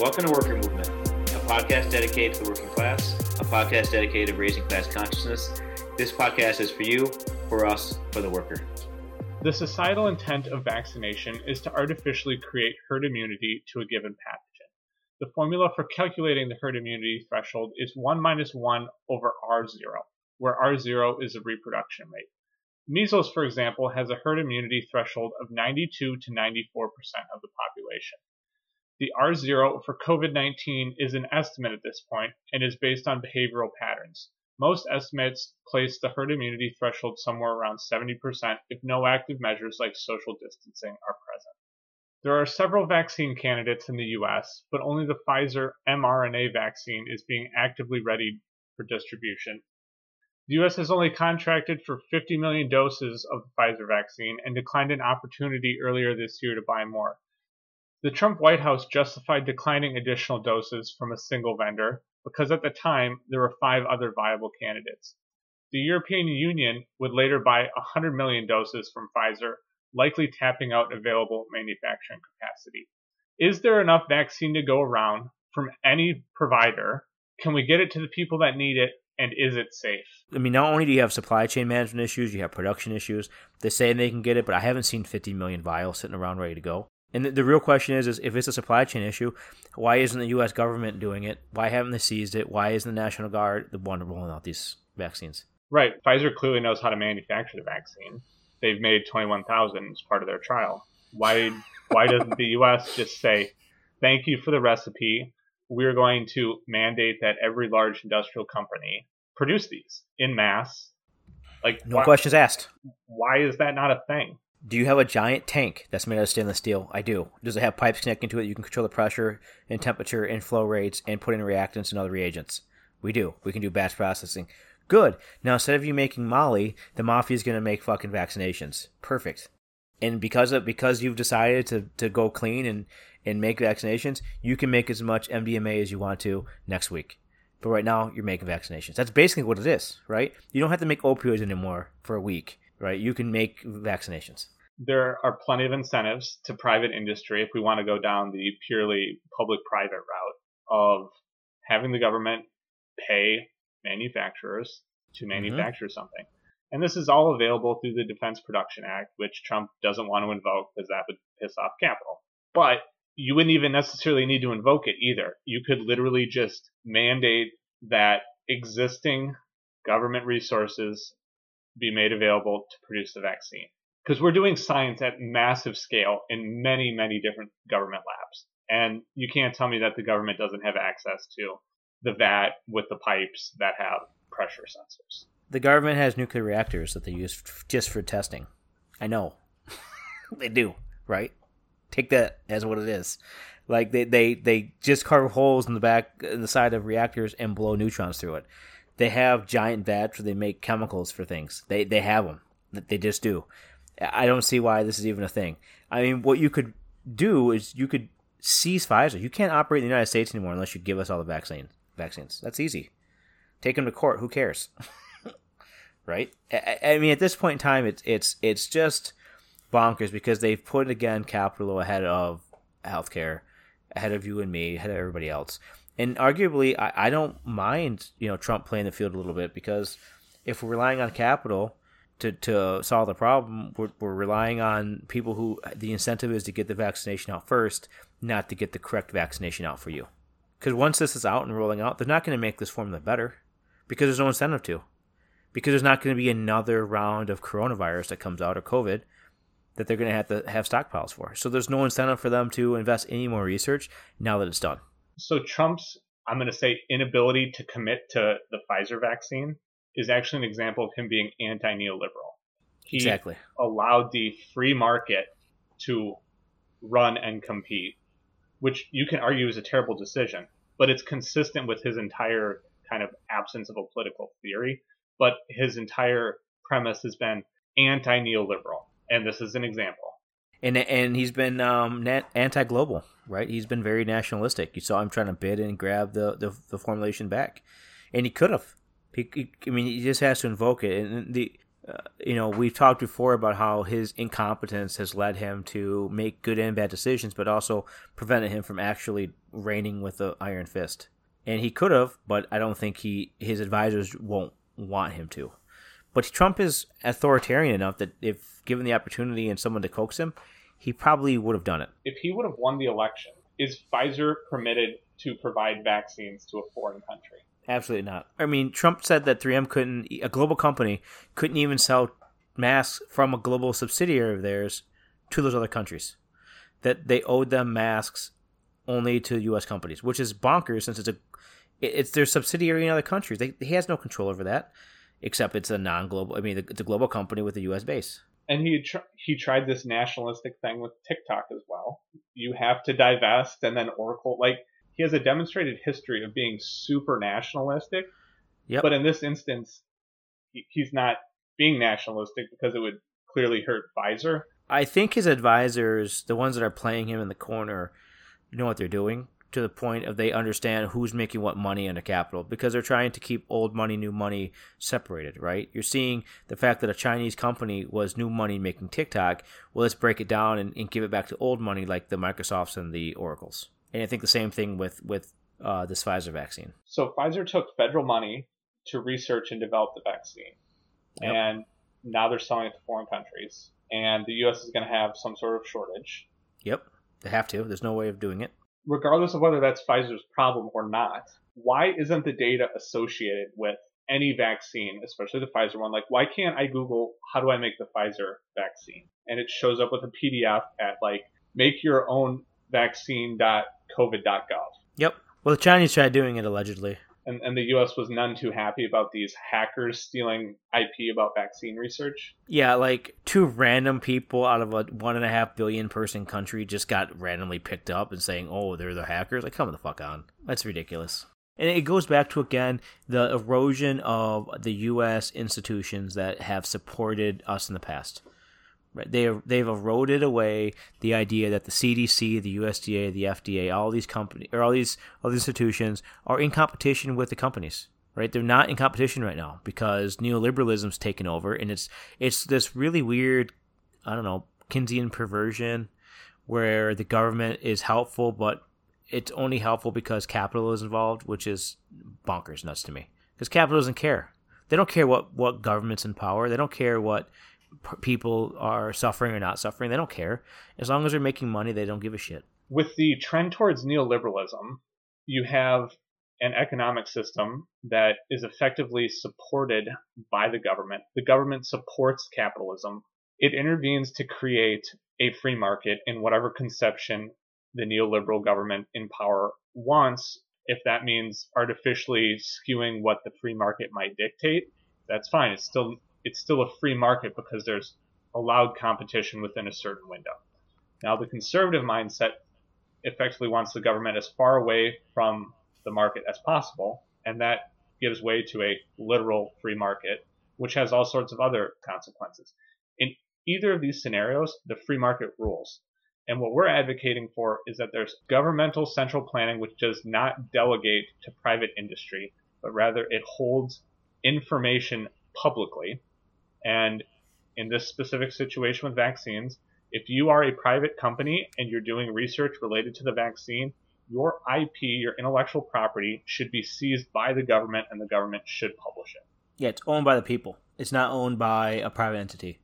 Welcome to Worker Movement, a podcast dedicated to the working class, a podcast dedicated to raising class consciousness. This podcast is for you, for us, for the worker. The societal intent of vaccination is to artificially create herd immunity to a given pathogen. The formula for calculating the herd immunity threshold is 1 minus 1 over R0, where R0 is the reproduction rate. Measles, for example, has a herd immunity threshold of 92 to 94% of the population. The R0 for COVID 19 is an estimate at this point and is based on behavioral patterns. Most estimates place the herd immunity threshold somewhere around 70% if no active measures like social distancing are present. There are several vaccine candidates in the US, but only the Pfizer mRNA vaccine is being actively readied for distribution. The US has only contracted for 50 million doses of the Pfizer vaccine and declined an opportunity earlier this year to buy more. The Trump White House justified declining additional doses from a single vendor because at the time there were five other viable candidates. The European Union would later buy 100 million doses from Pfizer, likely tapping out available manufacturing capacity. Is there enough vaccine to go around from any provider? Can we get it to the people that need it? And is it safe? I mean, not only do you have supply chain management issues, you have production issues. They say they can get it, but I haven't seen 50 million vials sitting around ready to go. And the, the, real question is, is if it's a supply chain issue, why isn't the U.S. government doing it? Why haven't they seized it? Why isn't the National Guard the one rolling out these vaccines? Right. Pfizer clearly knows how to manufacture the vaccine. They've made 21,000 as part of their trial. Why, why doesn't the U.S. just say, thank you for the recipe. We're going to mandate that every large industrial company produce these in mass. Like no why, questions asked. Why is that not a thing? Do you have a giant tank that's made out of stainless steel? I do. Does it have pipes connecting to it? You can control the pressure and temperature and flow rates and put in reactants and other reagents. We do. We can do batch processing. Good. Now instead of you making Molly, the mafia is going to make fucking vaccinations. Perfect. And because of because you've decided to, to go clean and and make vaccinations, you can make as much MDMA as you want to next week. But right now, you're making vaccinations. That's basically what it is, right? You don't have to make opioids anymore for a week right? You can make vaccinations. There are plenty of incentives to private industry if we want to go down the purely public private route of having the government pay manufacturers to mm-hmm. manufacture mm-hmm. something. And this is all available through the Defense Production Act, which Trump doesn't want to invoke because that would piss off capital. But you wouldn't even necessarily need to invoke it either. You could literally just mandate that existing government resources be made available to produce the vaccine. Because we're doing science at massive scale in many, many different government labs. And you can't tell me that the government doesn't have access to the vat with the pipes that have pressure sensors. The government has nuclear reactors that they use just for testing. I know. they do, right? Take that as what it is. Like they, they, they just carve holes in the back in the side of reactors and blow neutrons through it. They have giant vats where they make chemicals for things. They they have them. They just do. I don't see why this is even a thing. I mean, what you could do is you could seize Pfizer. You can't operate in the United States anymore unless you give us all the vaccine vaccines. That's easy. Take them to court. Who cares? right? I, I, mean, at this point in time, it's it's it's just bonkers because they've put again capital ahead of healthcare, ahead of you and me, ahead of everybody else and arguably, I, I don't mind you know Trump playing the field a little bit because if we're relying on capital to, to solve the problem, we're, we're relying on people who the incentive is to get the vaccination out first, not to get the correct vaccination out for you. Because once this is out and rolling out, they're not going to make this formula better because there's no incentive to. Because there's not going to be another round of coronavirus that comes out or COVID that they're going to have to have stockpiles for. So there's no incentive for them to invest any more research now that it's done so Trump's, I'm going to say, inability to commit to the Pfizer vaccine is actually an example of him being anti neoliberal. He exactly. allowed the free market to run and compete, which you can argue is a terrible decision, but it's consistent with his entire kind of absence of a political theory. But his entire premise has been anti neoliberal. And this is an example and and he's been um, anti-global, right? He's been very nationalistic. You saw him trying to bid and grab the the, the formulation back, and he could have. He, he, I mean, he just has to invoke it. And the uh, you know, we've talked before about how his incompetence has led him to make good and bad decisions, but also prevented him from actually reigning with the iron fist. And he could have, but I don't think he his advisors won't want him to. But Trump is authoritarian enough that if given the opportunity and someone to coax him, he probably would have done it. If he would have won the election, is Pfizer permitted to provide vaccines to a foreign country? Absolutely not. I mean, Trump said that 3M couldn't, a global company, couldn't even sell masks from a global subsidiary of theirs to those other countries. That they owed them masks only to U.S. companies, which is bonkers since it's a, it's their subsidiary in other countries. They, he has no control over that, except it's a non-global. I mean, it's a global company with a U.S. base. And he tr- he tried this nationalistic thing with TikTok as well. You have to divest, and then Oracle like he has a demonstrated history of being super nationalistic. Yep. But in this instance, he, he's not being nationalistic because it would clearly hurt Pfizer. I think his advisors, the ones that are playing him in the corner, know what they're doing to the point of they understand who's making what money in the capital because they're trying to keep old money, new money separated, right? You're seeing the fact that a Chinese company was new money making TikTok. Well, let's break it down and, and give it back to old money like the Microsofts and the Oracles. And I think the same thing with with uh, this Pfizer vaccine. So Pfizer took federal money to research and develop the vaccine, yep. and now they're selling it to foreign countries, and the U.S. is going to have some sort of shortage. Yep, they have to. There's no way of doing it. Regardless of whether that's Pfizer's problem or not, why isn't the data associated with any vaccine, especially the Pfizer one? Like, why can't I Google how do I make the Pfizer vaccine, and it shows up with a PDF at like make your own vaccine.covid.gov. Yep. Well, the Chinese tried doing it allegedly. And, and the U.S. was none too happy about these hackers stealing IP about vaccine research. Yeah, like two random people out of a one and a half billion person country just got randomly picked up and saying, "Oh, they're the hackers." Like, come the fuck on. That's ridiculous. And it goes back to again the erosion of the U.S. institutions that have supported us in the past. They they've eroded away the idea that the CDC, the USDA, the FDA, all these company or all these all these institutions are in competition with the companies. Right? They're not in competition right now because neoliberalism's taken over, and it's it's this really weird, I don't know, Keynesian perversion where the government is helpful, but it's only helpful because capital is involved, which is bonkers nuts to me. Because capital doesn't care. They don't care what what government's in power. They don't care what people are suffering or not suffering. They don't care. As long as they're making money, they don't give a shit. With the trend towards neoliberalism, you have an economic system that is effectively supported by the government. The government supports capitalism. It intervenes to create a free market in whatever conception the neoliberal government in power wants. If that means artificially skewing what the free market might dictate, that's fine. It's still it's still a free market because there's allowed competition within a certain window. Now, the conservative mindset effectively wants the government as far away from the market as possible, and that gives way to a literal free market, which has all sorts of other consequences. In either of these scenarios, the free market rules. And what we're advocating for is that there's governmental central planning which does not delegate to private industry, but rather it holds information publicly and in this specific situation with vaccines, if you are a private company and you're doing research related to the vaccine, your IP, your intellectual property, should be seized by the government and the government should publish it. Yeah, it's owned by the people. It's not owned by a private entity.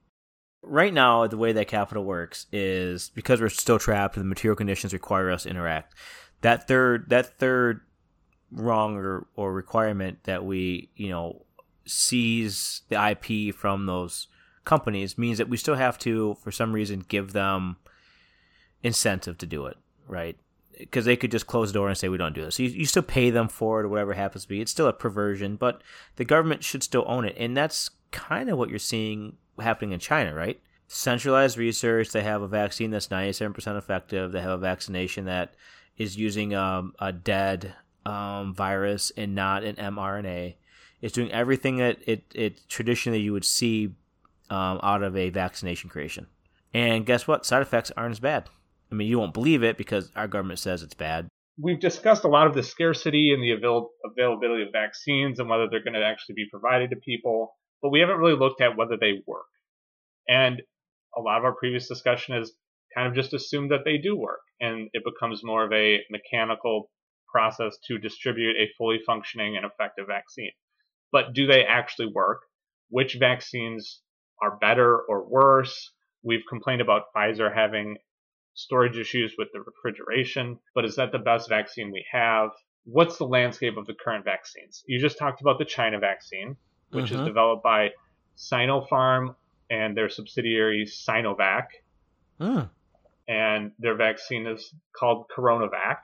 Right now, the way that capital works is because we're still trapped and the material conditions require us to interact. That third that third wrong or, or requirement that we, you know, seize the IP from those companies means that we still have to, for some reason, give them incentive to do it, right? Because they could just close the door and say we don't do this. So you, you still pay them for it or whatever happens to be. It's still a perversion, but the government should still own it, and that's kind of what you're seeing happening in China, right? Centralized research. They have a vaccine that's 97% effective. They have a vaccination that is using um, a dead um, virus and not an mRNA it's doing everything that it, it traditionally you would see um, out of a vaccination creation. And guess what? Side effects aren't as bad. I mean, you won't believe it because our government says it's bad. We've discussed a lot of the scarcity and the avail- availability of vaccines and whether they're going to actually be provided to people. but we haven't really looked at whether they work. And a lot of our previous discussion has kind of just assumed that they do work, and it becomes more of a mechanical process to distribute a fully functioning and effective vaccine. But do they actually work? Which vaccines are better or worse? We've complained about Pfizer having storage issues with the refrigeration, but is that the best vaccine we have? What's the landscape of the current vaccines? You just talked about the China vaccine, which mm-hmm. is developed by Sinopharm and their subsidiary Sinovac. Mm. And their vaccine is called CoronaVac.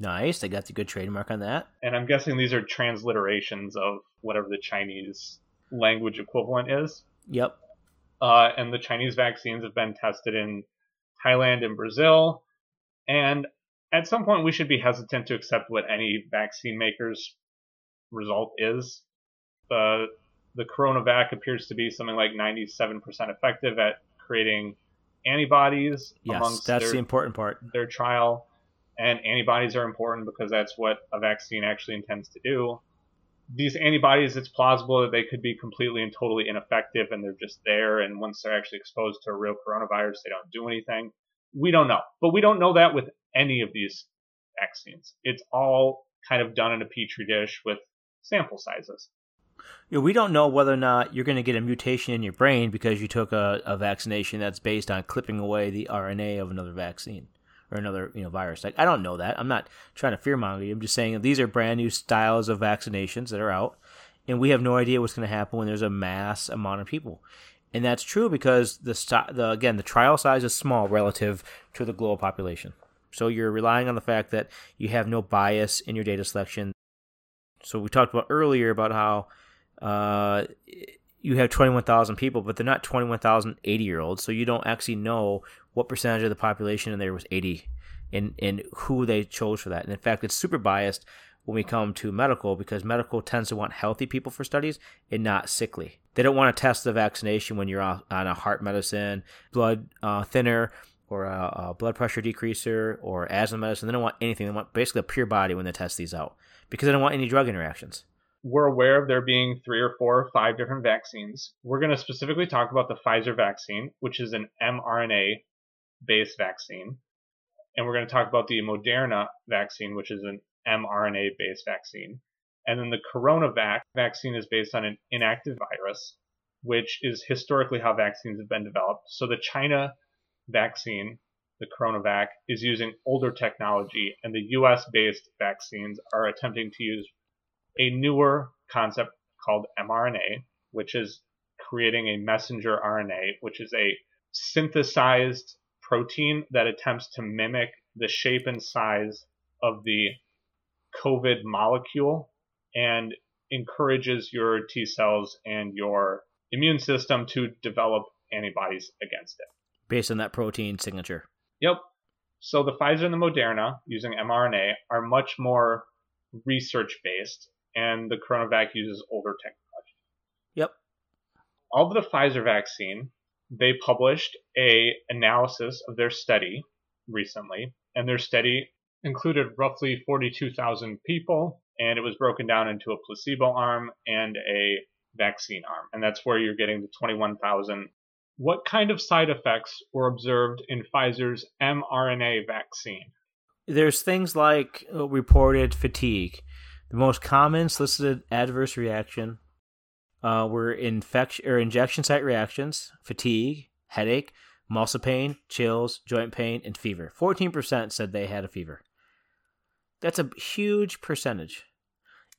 Nice. They got the good trademark on that. And I'm guessing these are transliterations of whatever the Chinese language equivalent is. Yep. Uh, and the Chinese vaccines have been tested in Thailand and Brazil. And at some point, we should be hesitant to accept what any vaccine maker's result is. The the CoronaVac appears to be something like 97% effective at creating antibodies. Yes, that's their, the important part. Their trial, and antibodies are important because that's what a vaccine actually intends to do. These antibodies, it's plausible that they could be completely and totally ineffective and they're just there. And once they're actually exposed to a real coronavirus, they don't do anything. We don't know. But we don't know that with any of these vaccines. It's all kind of done in a petri dish with sample sizes. You know, we don't know whether or not you're going to get a mutation in your brain because you took a, a vaccination that's based on clipping away the RNA of another vaccine or another you know virus. Like I don't know that. I'm not trying to fearmonger you. I'm just saying these are brand new styles of vaccinations that are out, and we have no idea what's going to happen when there's a mass amount of people. And that's true because the, the again the trial size is small relative to the global population. So you're relying on the fact that you have no bias in your data selection. So we talked about earlier about how uh, you have 21,000 people, but they're not 21,000 80 year olds. So you don't actually know what percentage of the population in there was 80 and, and who they chose for that. And in fact, it's super biased when we come to medical because medical tends to want healthy people for studies and not sickly. They don't want to test the vaccination when you're on a heart medicine, blood uh, thinner, or a, a, blood pressure decreaser, or asthma medicine. They don't want anything. They want basically a pure body when they test these out because they don't want any drug interactions we're aware of there being three or four or five different vaccines. We're going to specifically talk about the Pfizer vaccine, which is an mRNA based vaccine. And we're going to talk about the Moderna vaccine, which is an mRNA based vaccine. And then the CoronaVac vaccine is based on an inactive virus, which is historically how vaccines have been developed. So the China vaccine, the CoronaVac, is using older technology, and the US based vaccines are attempting to use a newer concept called mRNA, which is creating a messenger RNA, which is a synthesized protein that attempts to mimic the shape and size of the COVID molecule and encourages your T cells and your immune system to develop antibodies against it. Based on that protein signature. Yep. So the Pfizer and the Moderna using mRNA are much more research based and the CoronaVac uses older technology. Yep. Of the Pfizer vaccine, they published a analysis of their study recently, and their study included roughly 42,000 people, and it was broken down into a placebo arm and a vaccine arm, and that's where you're getting the 21,000. What kind of side effects were observed in Pfizer's mRNA vaccine? There's things like uh, reported fatigue, the most common solicited adverse reaction uh, were infection or injection site reactions, fatigue, headache, muscle pain, chills, joint pain, and fever. 14% said they had a fever. That's a huge percentage.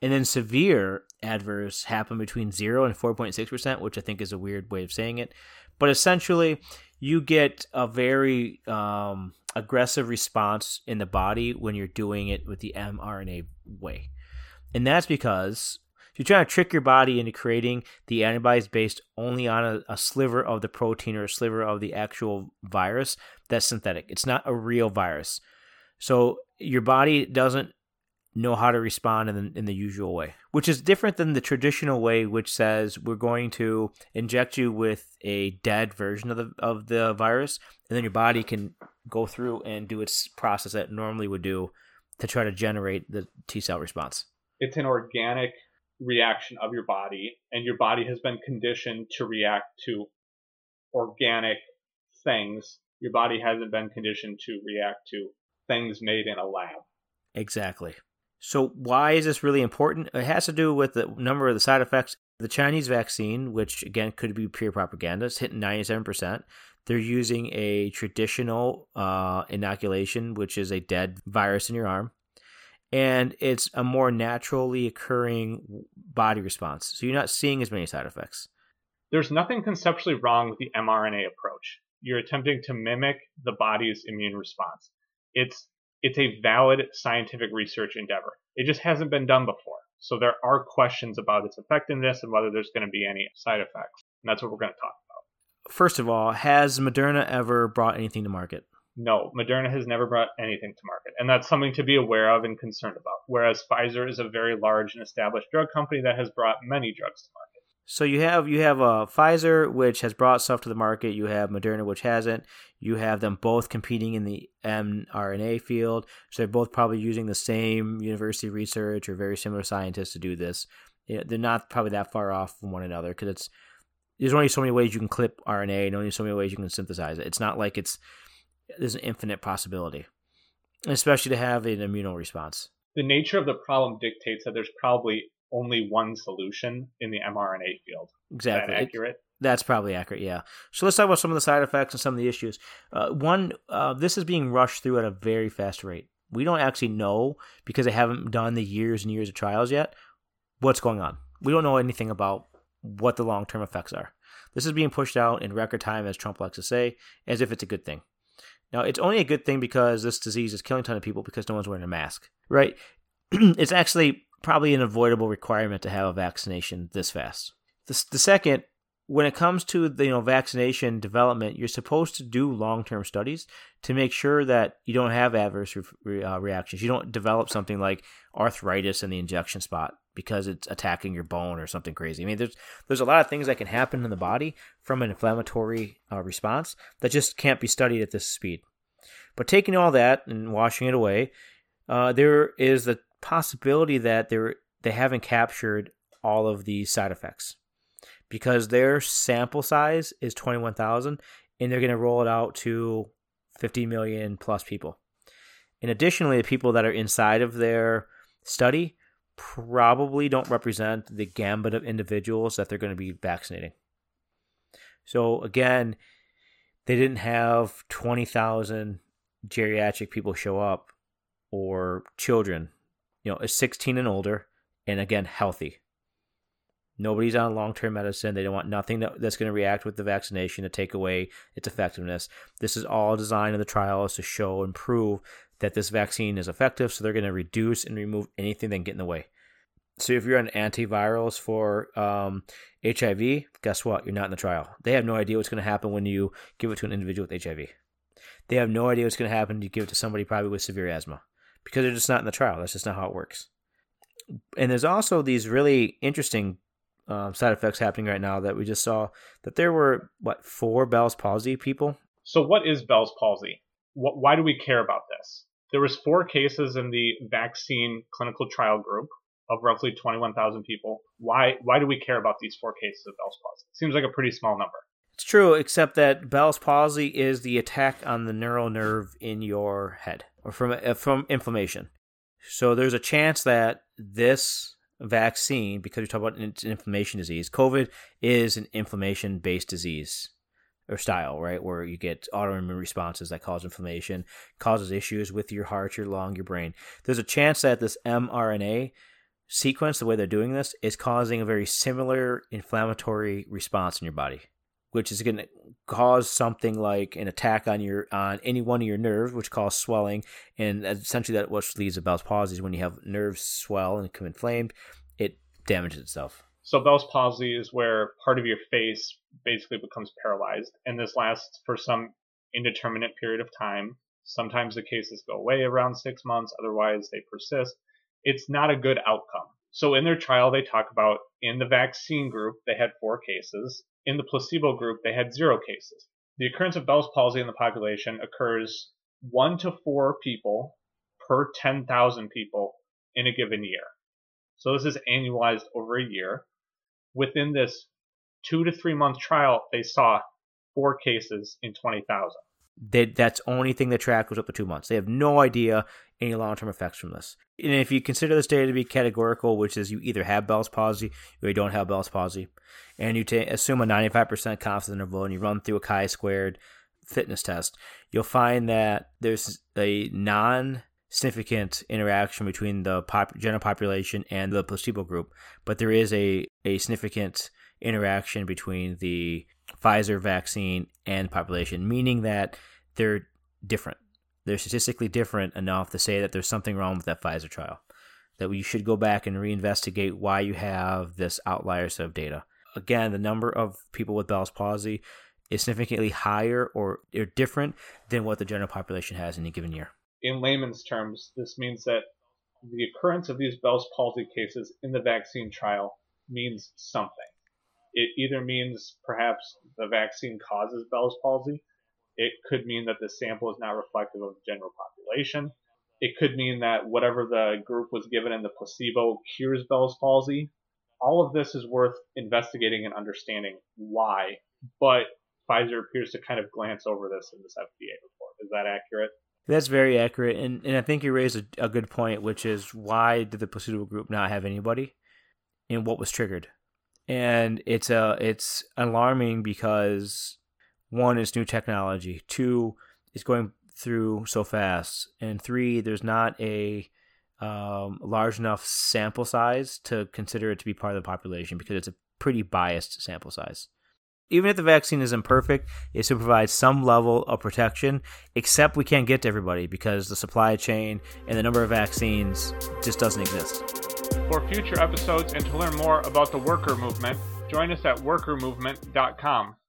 And then severe adverse happen between 0 and 4.6%, which I think is a weird way of saying it. But essentially, you get a very um, aggressive response in the body when you're doing it with the mRNA way. And that's because you're trying to trick your body into creating the antibodies based only on a, a, sliver of the protein or a sliver of the actual virus that's synthetic. It's not a real virus. So your body doesn't know how to respond in the, in the usual way, which is different than the traditional way, which says we're going to inject you with a dead version of the of the virus, and then your body can go through and do its process that it normally would do to try to generate the T cell response it's an organic reaction of your body, and your body has been conditioned to react to organic things. Your body hasn't been conditioned to react to things made in a lab. Exactly. So, why is this really important? It has to do with the number of the side effects. The Chinese vaccine, which again could be pure propaganda, is hitting 97%. They're using a traditional uh, inoculation, which is a dead virus in your arm. And it's a more naturally occurring body response. So, you're not seeing as many side effects. There's nothing conceptually wrong with the mRNA approach. You're attempting to mimic the body's immune response. It's it's a valid scientific research endeavor. It just hasn't been done before. So there are questions about its effectiveness and whether there's going to be any side effects. And that's what we're going to talk about. First of all, has Moderna ever brought anything to market? No, Moderna has never brought anything to market. And that's something to be aware of and concerned about. Whereas Pfizer is a very large and established drug company that has brought many drugs to market. So you have you have uh, Pfizer, which has brought stuff to the market. You have Moderna, which hasn't. You have them both competing in the mRNA field. So they're both probably using the same university research or very similar scientists to do this. they're not probably that far off from one another because it's there's only so many ways you can clip RNA and only so many ways you can synthesize it. It's not like it's there's an infinite possibility, especially to have an immune response. The nature of the problem dictates that there's probably only one solution in the mRNA field. Exactly. That accurate? It, that's probably accurate, yeah. So let's talk about some of the side effects and some of the issues. Uh, one, uh, this is being rushed through at a very fast rate. We don't actually know because they haven't done the years and years of trials yet what's going on. We don't know anything about what the long term effects are. This is being pushed out in record time, as Trump likes to say, as if it's a good thing. Now, it's only a good thing because this disease is killing a ton of people because no one's wearing a mask, right? it's actually probably an avoidable requirement to have a vaccination this fast. The, the second, when it comes to the you know vaccination development, you're supposed to do long term studies to make sure that you don't have adverse re- uh, reactions. You don't develop something like arthritis in the injection spot because it's attacking your bone or something crazy. I mean, there's there's a lot of things that can happen in the body from an inflammatory uh, response that just can't be studied at this speed. But taking all that and washing it away, uh, there is the possibility that they they haven't captured all of these side effects because their sample size is 21,000 and they're going to roll it out to 50 million plus people. And additionally, the people that are inside of their study probably don't represent the gambit of individuals that they're going to be vaccinating. So again, they didn't have 20,000 geriatric people show up or children you know, 16 and older, and again, healthy. Nobody's on long term medicine. They don't want nothing that, that's going to react with the vaccination to take away its effectiveness. This is all designed in the trials to show and prove that this vaccine is effective. So they're going to reduce and remove anything that can get in the way. So if you're on antivirals for um, HIV, guess what? You're not in the trial. They have no idea what's going to happen when you give it to an individual with HIV. They have no idea what's going to happen when you give it to somebody probably with severe asthma because they're just not in the trial. That's just not how it works. And there's also these really interesting um, side effects happening right now that we just saw that there were what four Bell's palsy people. So what is Bell's palsy? What, why do we care about this? There was four cases in the vaccine clinical trial group of roughly 21,000 people. Why why do we care about these four cases of Bell's palsy? It seems like a pretty small number. It's true, except that Bell's palsy is the attack on the neural nerve in your head or from uh, from inflammation. So there's a chance that this vaccine, because we talk about an inflammation disease, COVID is an inflammation based disease or style, right? Where you get autoimmune responses that cause inflammation, causes issues with your heart, your lung, your brain. There's a chance that this mRNA sequence, the way they're doing this, is causing a very similar inflammatory response in your body which is going to cause something like an attack on your on any one of your nerves, which causes swelling, and essentially that what leads to Bell's palsy is when you have nerves swell and become inflamed, it damages itself. So Bell's palsy is where part of your face basically becomes paralyzed, and this lasts for some indeterminate period of time. Sometimes the cases go away around six months, otherwise they persist. It's not a good outcome. So in their trial, they talk about in the vaccine group, they had four cases. In the placebo group, they had zero cases. The occurrence of Bell's palsy in the population occurs one to four people per 10,000 people in a given year. So this is annualized over a year. Within this two to three month trial, they saw four cases in 20,000. They, that's only thing they track was up to two months. They have no idea any long term effects from this. And if you consider this data to be categorical, which is you either have Bell's palsy or you don't have Bell's palsy, and you t- assume a 95% confidence interval and you run through a chi squared fitness test, you'll find that there's a non significant interaction between the pop- general population and the placebo group, but there is a, a significant interaction between the Pfizer vaccine and population, meaning that they're different. They're statistically different enough to say that there's something wrong with that Pfizer trial. That we should go back and reinvestigate why you have this outlier set of data. Again, the number of people with Bell's palsy is significantly higher or, or different than what the general population has in a given year. In layman's terms, this means that the occurrence of these Bell's palsy cases in the vaccine trial means something. It either means perhaps the vaccine causes Bell's palsy. It could mean that the sample is not reflective of the general population. It could mean that whatever the group was given in the placebo cures Bell's palsy. All of this is worth investigating and understanding why, but Pfizer appears to kind of glance over this in this FDA report. Is that accurate? That's very accurate, and, and I think you raised a, a good point, which is why did the placebo group not have anybody, and what was triggered? and it's a uh, it's alarming because one is new technology, two is going through so fast, and three there's not a um, large enough sample size to consider it to be part of the population because it's a pretty biased sample size. Even if the vaccine is imperfect, it still provides some level of protection, except we can't get to everybody because the supply chain and the number of vaccines just doesn't exist. For future episodes and to learn more about the worker movement, join us at workermovement.com.